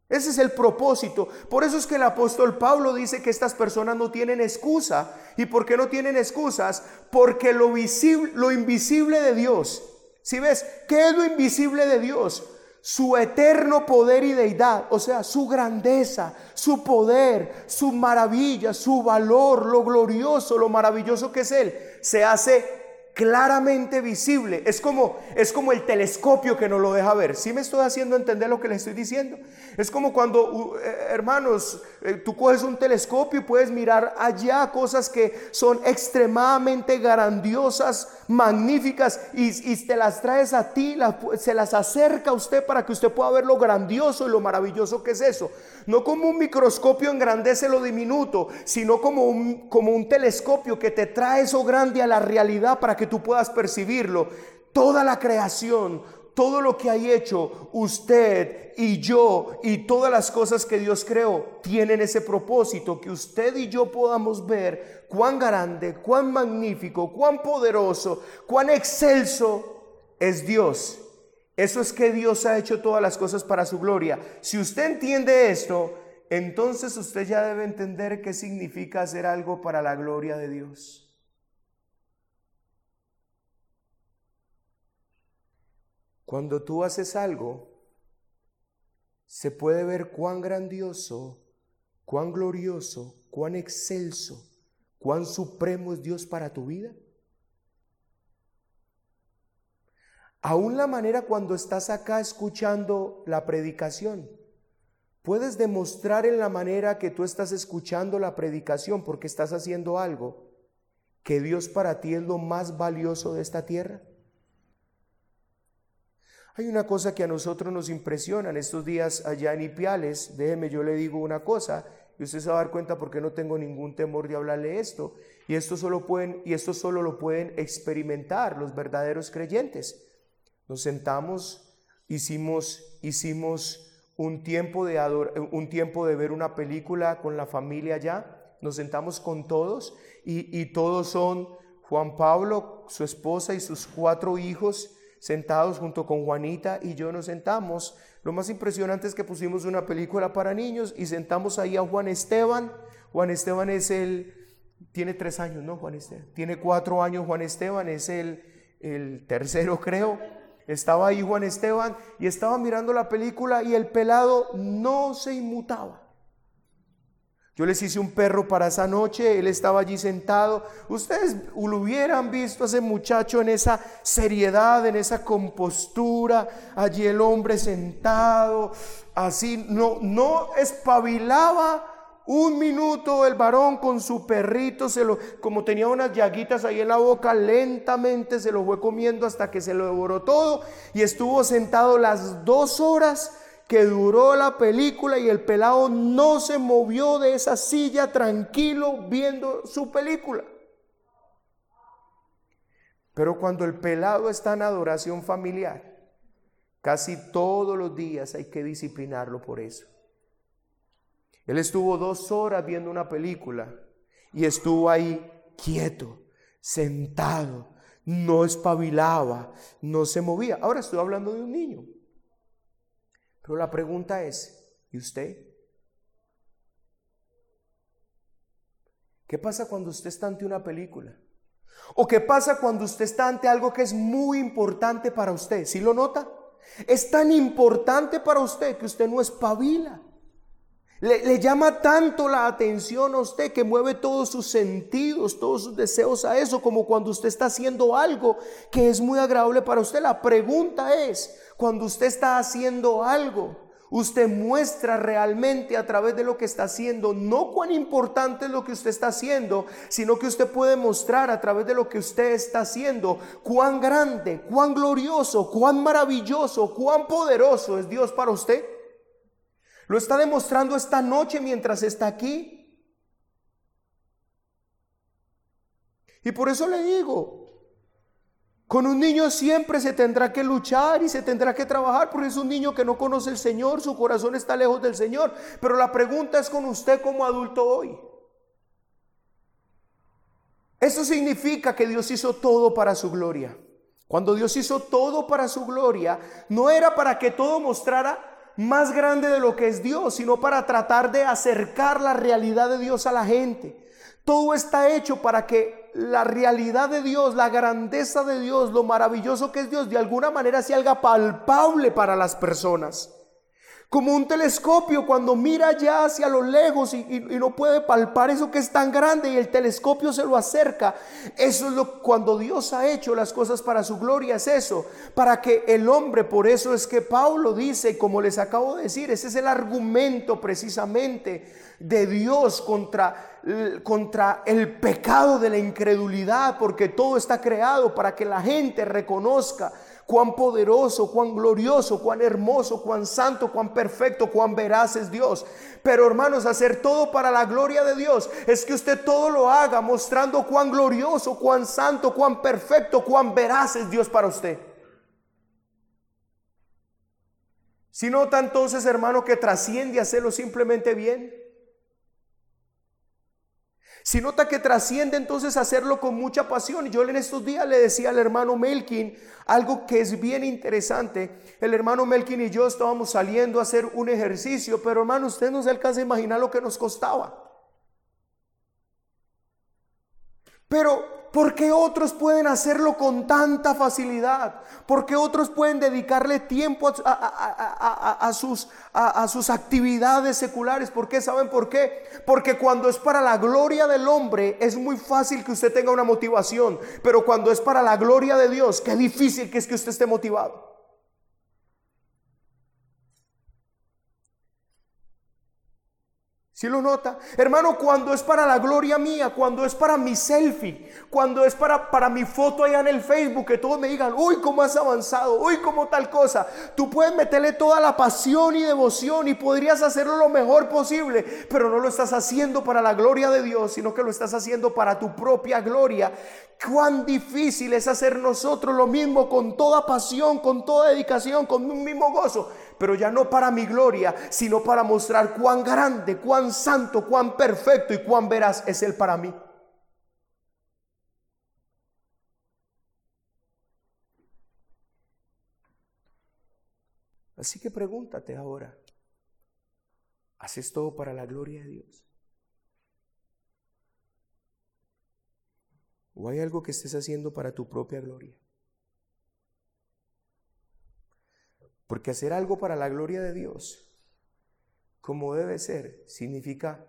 Ese es el propósito. Por eso es que el apóstol Pablo dice que estas personas no tienen excusa. ¿Y por qué no tienen excusas? Porque lo visible, lo invisible de Dios. Si ves, ¿qué es lo invisible de Dios? Su eterno poder y deidad, o sea, su grandeza, su poder, su maravilla, su valor, lo glorioso, lo maravilloso que es Él, se hace claramente visible. Es como, es como el telescopio que nos lo deja ver. Si me estoy haciendo entender lo que le estoy diciendo? Es como cuando, eh, hermanos, tú coges un telescopio y puedes mirar allá cosas que son extremadamente grandiosas, magníficas, y, te las traes a ti, se las acerca a usted para que usted pueda ver lo grandioso y lo maravilloso que es eso. No como un microscopio engrandece lo diminuto, sino como un, como un telescopio que te trae eso grande a la realidad para que tú puedas percibirlo. Toda la creación, todo lo que hay hecho, usted y yo y todas las cosas que Dios creó tienen ese propósito, que usted y yo podamos ver cuán grande, cuán magnífico, cuán poderoso, cuán excelso es Dios. Eso es que Dios ha hecho todas las cosas para su gloria. Si usted entiende esto, entonces usted ya debe entender qué significa hacer algo para la gloria de Dios. Cuando tú haces algo, se puede ver cuán grandioso, cuán glorioso, cuán excelso, cuán supremo es Dios para tu vida. Aún la manera cuando estás acá escuchando la predicación, puedes demostrar en la manera que tú estás escuchando la predicación porque estás haciendo algo que Dios para ti es lo más valioso de esta tierra. Hay una cosa que a nosotros nos impresiona en estos días allá en Ipiales. Déjeme, yo le digo una cosa y usted se va a dar cuenta porque no tengo ningún temor de hablarle esto. Y esto solo pueden y esto solo lo pueden experimentar los verdaderos creyentes. Nos sentamos, hicimos hicimos un tiempo de un tiempo de ver una película con la familia allá. Nos sentamos con todos y todos son Juan Pablo, su esposa y sus cuatro hijos sentados junto con Juanita y yo nos sentamos. Lo más impresionante es que pusimos una película para niños y sentamos ahí a Juan Esteban. Juan Esteban es el, tiene tres años, ¿no? Juan Esteban. Tiene cuatro años Juan Esteban, es el, el tercero creo. Estaba ahí Juan Esteban y estaba mirando la película y el pelado no se inmutaba. Yo les hice un perro para esa noche, él estaba allí sentado. Ustedes lo hubieran visto a ese muchacho en esa seriedad, en esa compostura, allí el hombre sentado, así, no, no espabilaba un minuto el varón con su perrito, se lo, como tenía unas llaguitas ahí en la boca, lentamente se lo fue comiendo hasta que se lo devoró todo y estuvo sentado las dos horas que duró la película y el pelado no se movió de esa silla tranquilo viendo su película. Pero cuando el pelado está en adoración familiar, casi todos los días hay que disciplinarlo por eso. Él estuvo dos horas viendo una película y estuvo ahí quieto, sentado, no espabilaba, no se movía. Ahora estoy hablando de un niño. Pero la pregunta es, ¿y usted? ¿Qué pasa cuando usted está ante una película? ¿O qué pasa cuando usted está ante algo que es muy importante para usted? ¿Sí lo nota? Es tan importante para usted que usted no espabila. Le, le, llama tanto la atención a usted que mueve todos sus sentidos, todos sus deseos a eso, como cuando usted está haciendo algo que es muy agradable para usted. La pregunta es, cuando usted está haciendo algo, usted muestra realmente a través de lo que está haciendo, no cuán importante es lo que usted está haciendo, sino que usted puede mostrar a través de lo que usted está haciendo cuán grande, cuán glorioso, cuán maravilloso, cuán poderoso es Dios para usted. Lo está demostrando esta noche mientras está aquí. Y por eso le digo, con un niño siempre se tendrá que luchar y se tendrá que trabajar porque es un niño que no conoce el Señor, su corazón está lejos del Señor. Pero la pregunta es con usted como adulto hoy. Eso significa que Dios hizo todo para su gloria. Cuando Dios hizo todo para su gloria, no era para que todo mostrara más grande de lo que es Dios, sino para tratar de acercar la realidad de Dios a la gente. Todo está hecho para que la realidad de Dios, la grandeza de Dios, lo maravilloso que es Dios, de alguna manera se haga palpable para las personas. Como un telescopio cuando mira ya hacia lo lejos y, no puede palpar eso que es tan grande y el telescopio se lo acerca. Eso es lo cuando Dios ha hecho las cosas para su gloria, es eso. Para que el hombre, por eso es que Pablo dice, como les acabo de decir, ese es el argumento precisamente de Dios contra, contra el pecado de la incredulidad, porque todo está creado para que la gente reconozca cuán poderoso, cuán glorioso, cuán hermoso, cuán santo, cuán perfecto, cuán veraz es Dios. Pero hermanos, hacer todo para la gloria de Dios es que usted todo lo haga mostrando cuán glorioso, cuán santo, cuán perfecto, cuán veraz es Dios para usted. Si nota entonces, hermano, que trasciende hacerlo simplemente bien. Si nota que trasciende entonces hacerlo con mucha pasión. Yo en estos días le decía al hermano Melkin algo que es bien interesante. El hermano Melkin y yo estábamos saliendo a hacer un ejercicio, pero hermano, usted no se alcanza a imaginar lo que nos costaba. Pero ¿Por qué otros pueden hacerlo con tanta facilidad? ¿Por qué otros pueden dedicarle tiempo a, sus, a, sus, actividades seculares? ¿Por qué? ¿Saben por qué? Porque cuando es para la gloria del hombre es muy fácil que usted tenga una motivación, pero cuando es para la gloria de Dios, qué difícil que es que usted esté motivado. Si lo nota? Hermano, cuando es para la gloria mía, cuando es para mi selfie, cuando es para, para mi foto allá en el Facebook, que todos me digan, uy, cómo has avanzado, uy, cómo tal cosa. Tú puedes meterle toda la pasión y devoción y podrías hacerlo lo mejor posible, pero no lo estás haciendo para la gloria de Dios, sino que lo estás haciendo para tu propia gloria. Cuán difícil es hacer nosotros lo mismo con toda pasión, con toda dedicación, con un mismo gozo pero ya no para mi gloria, sino para mostrar cuán grande, cuán santo, cuán perfecto y cuán veraz es Él para mí. Así que pregúntate ahora, ¿haces todo para la gloria de Dios? ¿O hay algo que estés haciendo para tu propia gloria? Porque hacer algo para la gloria de Dios, como debe ser, significa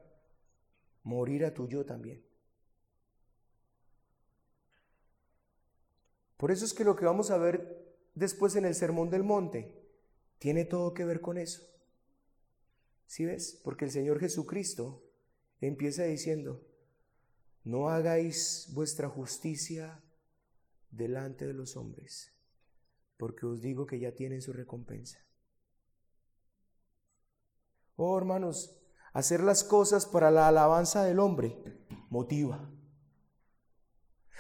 morir a tu yo también. Por eso es que lo que vamos a ver después en el Sermón del Monte tiene todo que ver con eso. ¿Sí ves? Porque el Señor Jesucristo empieza diciendo, no hagáis vuestra justicia delante de los hombres porque os digo que ya tienen su recompensa. Oh hermanos, hacer las cosas para la alabanza del hombre motiva.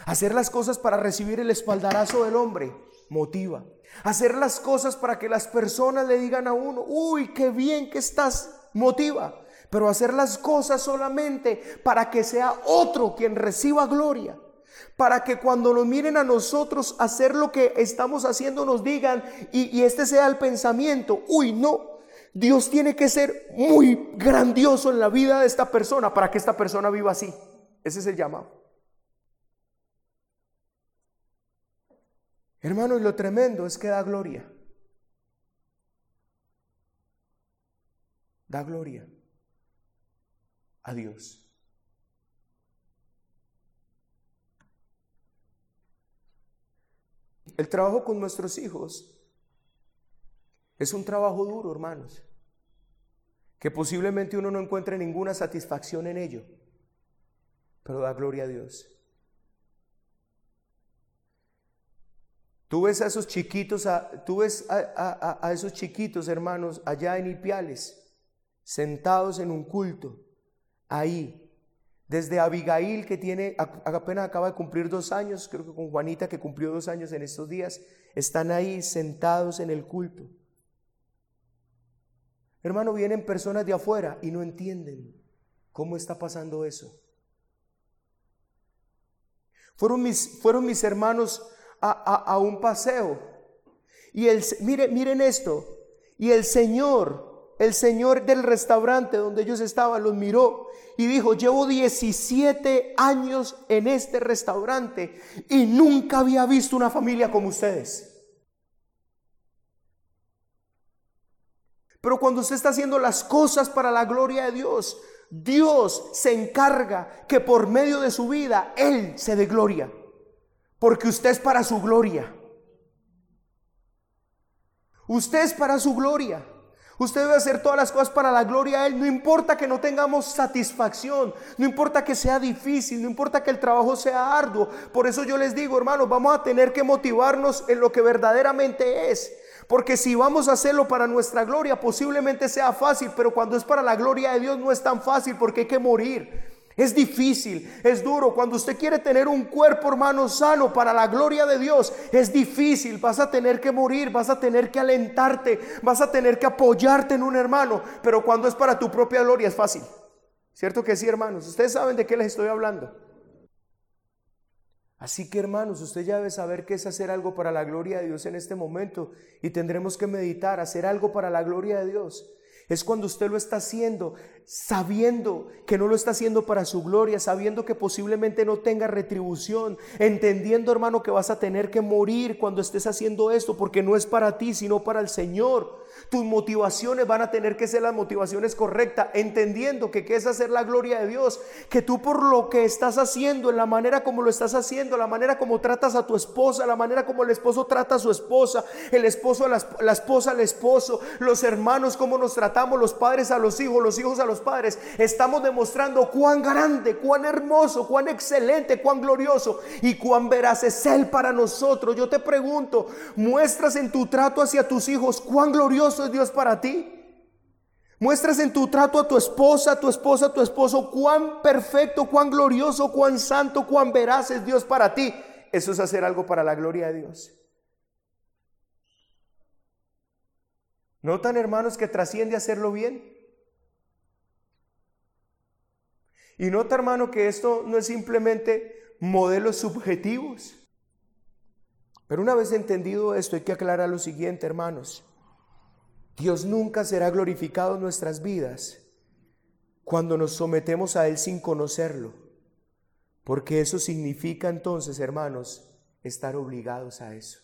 Hacer las cosas para recibir el espaldarazo del hombre motiva. Hacer las cosas para que las personas le digan a uno, uy, qué bien que estás, motiva. Pero hacer las cosas solamente para que sea otro quien reciba gloria para que cuando nos miren a nosotros hacer lo que estamos haciendo nos digan y, este sea el pensamiento, uy, no, Dios tiene que ser muy grandioso en la vida de esta persona para que esta persona viva así. Ese es el llamado. Hermano, y lo tremendo es que da gloria. Da gloria a Dios. El trabajo con nuestros hijos es un trabajo duro, hermanos, que posiblemente uno no encuentre ninguna satisfacción en ello, pero da gloria a Dios. Tú ves a esos chiquitos, tú ves a, esos chiquitos hermanos allá en Ipiales, sentados en un culto, ahí, Desde Abigail, que tiene, apenas acaba de cumplir dos años, creo que con Juanita, que cumplió dos años en estos días, están ahí sentados en el culto. Hermano, vienen personas de afuera y no entienden cómo está pasando eso. Fueron mis, fueron mis hermanos a, un paseo. Y el, mire, miren esto. Y el Señor, el Señor del restaurante donde ellos estaban, los miró y dijo, llevo 17 años en este restaurante y nunca había visto una familia como ustedes. Pero cuando usted está haciendo las cosas para la gloria de Dios, Dios se encarga que por medio de su vida Él se dé gloria. Porque usted es para su gloria. Usted es para su gloria. Usted debe hacer todas las cosas para la gloria de Él. No importa que no tengamos satisfacción, no importa que sea difícil, no importa que el trabajo sea arduo. Por eso yo les digo, hermanos, vamos a tener que motivarnos en lo que verdaderamente es. Porque si vamos a hacerlo para nuestra gloria, posiblemente sea fácil, pero cuando es para la gloria de Dios no es tan fácil porque hay que morir. Es difícil, es duro. Cuando usted quiere tener un cuerpo, hermano, sano para la gloria de Dios, es difícil. Vas a tener que morir, vas a tener que alentarte, vas a tener que apoyarte en un hermano. Pero cuando es para tu propia gloria es fácil. ¿Cierto que sí, hermanos? Ustedes saben de qué les estoy hablando. Así que hermanos, usted ya debe saber qué es hacer algo para la gloria de Dios en este momento y tendremos que meditar, hacer algo para la gloria de Dios. Es cuando usted lo está haciendo sabiendo que no lo está haciendo para su gloria, sabiendo que posiblemente no tenga retribución, entendiendo hermano que vas a tener que morir cuando estés haciendo esto, porque no es para ti, sino para el Señor. Tus motivaciones van a tener que ser las motivaciones correctas, entendiendo que qué es hacer la gloria de Dios, que tú por lo que estás haciendo, en la manera como lo estás haciendo, la manera como tratas a tu esposa, la manera como el esposo trata a su esposa, el esposo a la, esposa al esposo, los hermanos, cómo nos tratamos, los padres a los hijos, los hijos a los padres, estamos demostrando cuán grande, cuán hermoso, cuán excelente, cuán glorioso y cuán veraz es Él para nosotros. Yo te pregunto, ¿muestras en tu trato hacia tus hijos cuán glorioso es Dios para ti? Muestras en tu trato a tu esposa, a tu esposa, a tu esposo, cuán perfecto, cuán glorioso, cuán santo, cuán veraz es Dios para ti. Eso es hacer algo para la gloria de Dios. ¿Notan, hermanos, que trasciende hacerlo bien? Y nota, hermano, que esto no es simplemente modelos subjetivos. Pero una vez entendido esto, hay que aclarar lo siguiente, hermanos. Dios nunca será glorificado en nuestras vidas cuando nos sometemos a Él sin conocerlo. Porque eso significa entonces, hermanos, estar obligados a eso.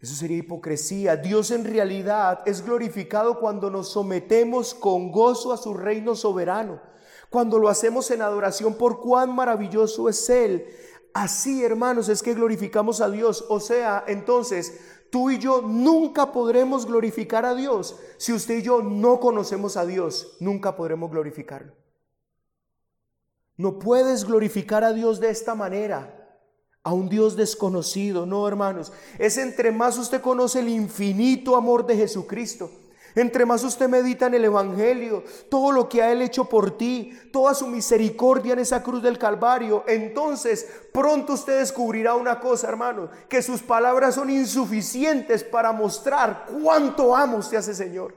Eso sería hipocresía. Dios en realidad es glorificado cuando nos sometemos con gozo a su reino soberano, cuando lo hacemos en adoración por cuán maravilloso es Él. Así, hermanos, es que glorificamos a Dios. O sea, entonces, tú y yo nunca podremos glorificar a Dios. Si usted y yo no conocemos a Dios, nunca podremos glorificarlo. No puedes glorificar a Dios de esta manera a un Dios desconocido. No, hermanos, es entre más usted conoce el infinito amor de Jesucristo. Entre más usted medita en el Evangelio, todo lo que ha Él hecho por ti, toda su misericordia en esa cruz del Calvario, entonces pronto usted descubrirá una cosa, hermano, que sus palabras son insuficientes para mostrar cuánto amo usted hace Señor.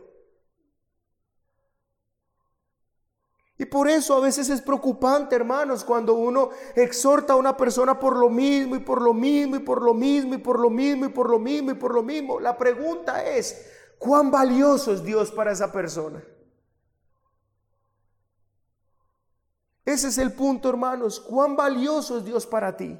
Y por eso a veces es preocupante, hermanos, cuando uno exhorta a una persona por lo mismo y por lo mismo y por lo mismo y por lo mismo y por lo mismo y por lo mismo. La pregunta es, ¿cuán valioso es Dios para esa persona? Ese es el punto, hermanos, cuán valioso es Dios para ti.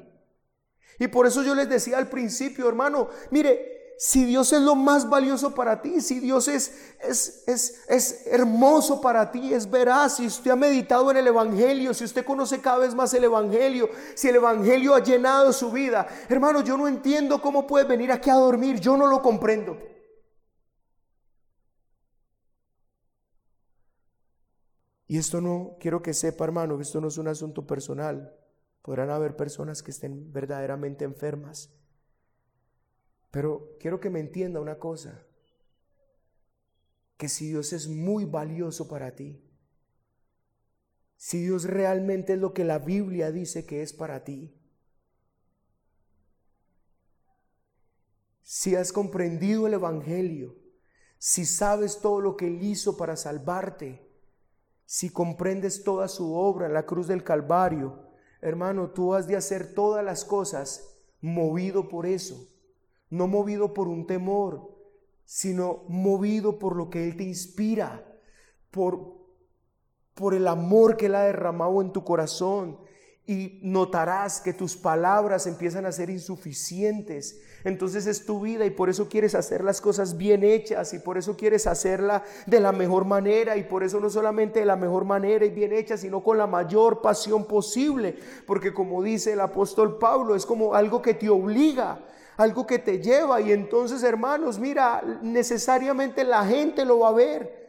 Y por eso yo les decía al principio, hermano, mire, si Dios es lo más valioso para ti, si Dios es, es, es, es, hermoso para ti, es veraz, si usted ha meditado en el Evangelio, si usted conoce cada vez más el Evangelio, si el Evangelio ha llenado su vida, hermano, yo no entiendo cómo puede venir aquí a dormir, yo no lo comprendo. Y esto no, quiero que sepa, hermano, que esto no es un asunto personal. Podrán haber personas que estén verdaderamente enfermas pero quiero que me entienda una cosa, que si Dios es muy valioso para ti, si Dios realmente es lo que la Biblia dice que es para ti. Si has comprendido el Evangelio, si sabes todo lo que Él hizo para salvarte, si comprendes toda su obra la cruz del Calvario, hermano, tú has de hacer todas las cosas movido por eso, no movido por un temor, sino movido por lo que Él te inspira, por, por el amor que Él ha derramado en tu corazón. Y notarás que tus palabras empiezan a ser insuficientes. Entonces es tu vida y por eso quieres hacer las cosas bien hechas y por eso quieres hacerla de la mejor manera y por eso no solamente de la mejor manera y bien hecha, sino con la mayor pasión posible. Porque como dice el apóstol Pablo, es como algo que te obliga algo que te lleva. Y entonces, hermanos, mira, necesariamente la gente lo va a ver.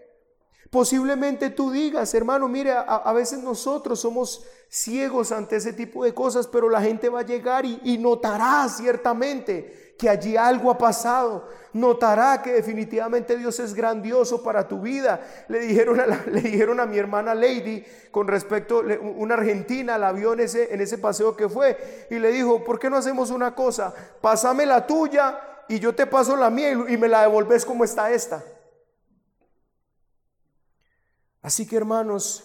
Posiblemente tú digas, hermano, mire, a, veces nosotros somos ciegos ante ese tipo de cosas, pero la gente va a llegar y, notará ciertamente que allí algo ha pasado. Notará que definitivamente Dios es grandioso para tu vida. Le dijeron a, *laughs* le dijeron a mi hermana Lady con respecto, una argentina la vio en ese, en ese paseo que fue y le dijo, ¿por qué no hacemos una cosa? Pásame la tuya y yo te paso la mía y, y me la devolves como está esta. Así que hermanos,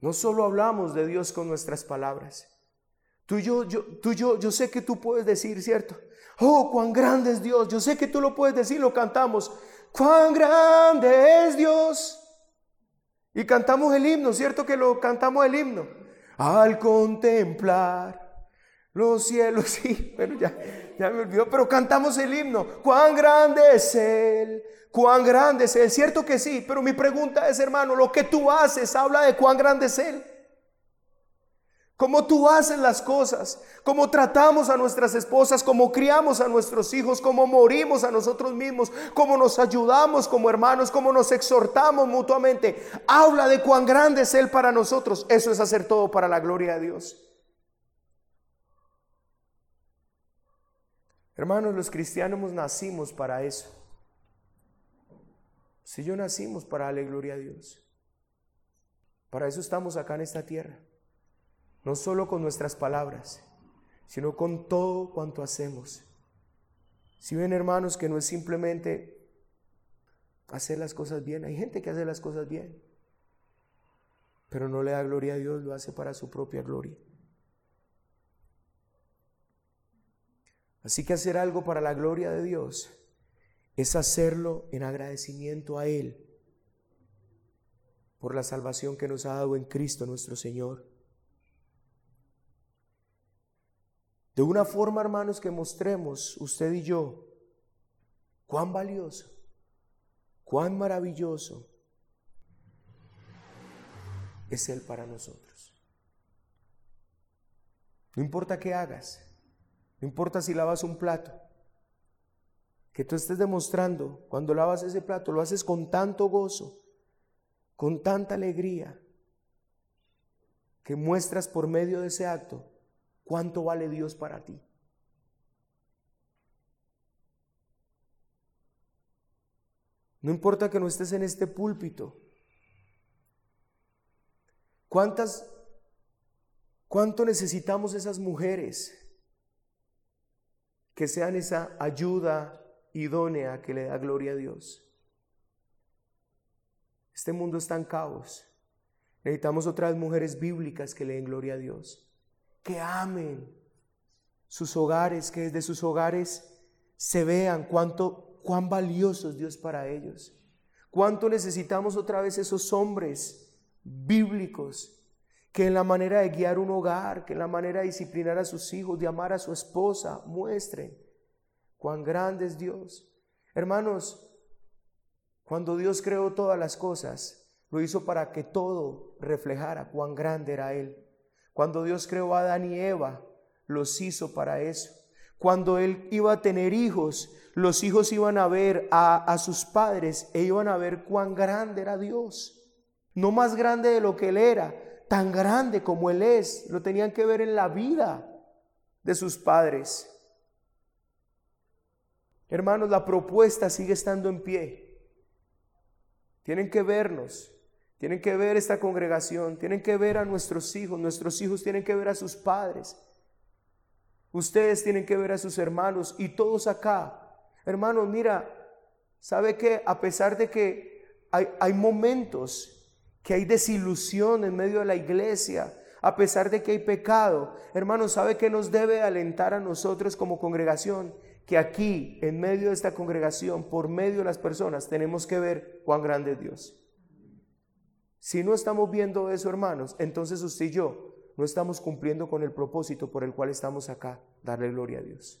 no solo hablamos de Dios con nuestras palabras. Tú yo, yo, tú yo, yo sé que tú puedes decir, ¿cierto? Oh, cuán grande es Dios. Yo sé que tú lo puedes decir, lo cantamos. Cuán grande es Dios. Y cantamos el himno, ¿cierto que lo cantamos el himno? Al contemplar los cielos, *laughs* sí, bueno, ya, ya me olvidó, pero cantamos el himno. Cuán grande es Él, cuán grande es Él. Cierto que sí, pero mi pregunta es, hermano, lo que tú haces habla de cuán grande es Él. Cómo tú haces las cosas, cómo tratamos a nuestras esposas, cómo criamos a nuestros hijos, cómo morimos a nosotros mismos, cómo nos ayudamos como hermanos, cómo nos exhortamos mutuamente. Habla de cuán grande es Él para nosotros. Eso es hacer todo para la gloria de Dios. Hermanos, los cristianos nacimos para eso. Si yo nacimos para darle gloria a Dios. Para eso estamos acá en esta tierra. No solo con nuestras palabras, sino con todo cuanto hacemos. Si ven hermanos que no es simplemente hacer las cosas bien, hay gente que hace las cosas bien, pero no le da gloria a Dios, lo hace para su propia gloria. Así que hacer algo para la gloria de Dios es hacerlo en agradecimiento a Él por la salvación que nos ha dado en Cristo nuestro Señor. De una forma, hermanos, que mostremos usted y yo cuán valioso, cuán maravilloso es Él para nosotros. No importa qué hagas, no importa si lavas un plato, que tú estés demostrando, cuando lavas ese plato, lo haces con tanto gozo, con tanta alegría, que muestras por medio de ese acto cuánto vale Dios para ti. No importa que no estés en este púlpito. ¿Cuántas, cuánto necesitamos esas mujeres que sean esa ayuda idónea que le da gloria a Dios. Este mundo está en caos. Necesitamos otras mujeres bíblicas que le den gloria a Dios, que amen sus hogares, que desde sus hogares se vean cuánto, cuán valioso es Dios para ellos. Cuánto necesitamos otra vez esos hombres bíblicos que en la manera de guiar un hogar, que en la manera de disciplinar a sus hijos, de amar a su esposa, muestren cuán grande es Dios. Hermanos, cuando Dios creó todas las cosas, lo hizo para que todo reflejara cuán grande era Él. Cuando Dios creó a Adán y Eva, los hizo para eso. Cuando Él iba a tener hijos, los hijos iban a ver a, a sus padres e iban a ver cuán grande era Dios. No más grande de lo que Él era, tan grande como Él es, lo tenían que ver en la vida de sus padres. Hermanos, la propuesta sigue estando en pie. Tienen que vernos tienen que ver esta congregación, tienen que ver a nuestros hijos, nuestros hijos tienen que ver a sus padres, ustedes tienen que ver a sus hermanos y todos acá. Hermanos, mira, ¿sabe que a pesar de que hay, hay momentos que hay desilusión en medio de la iglesia, a pesar de que hay pecado, hermanos, ¿sabe que nos debe alentar a nosotros como congregación? Que aquí, en medio de esta congregación, por medio de las personas, tenemos que ver cuán grande es Dios. Si no estamos viendo eso, hermanos, entonces usted y yo no estamos cumpliendo con el propósito por el cual estamos acá, darle gloria a Dios.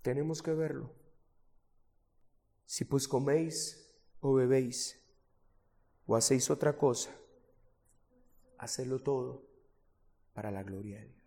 Tenemos que verlo. Si pues coméis o bebéis o hacéis otra cosa, hacedlo todo para la gloria de Dios.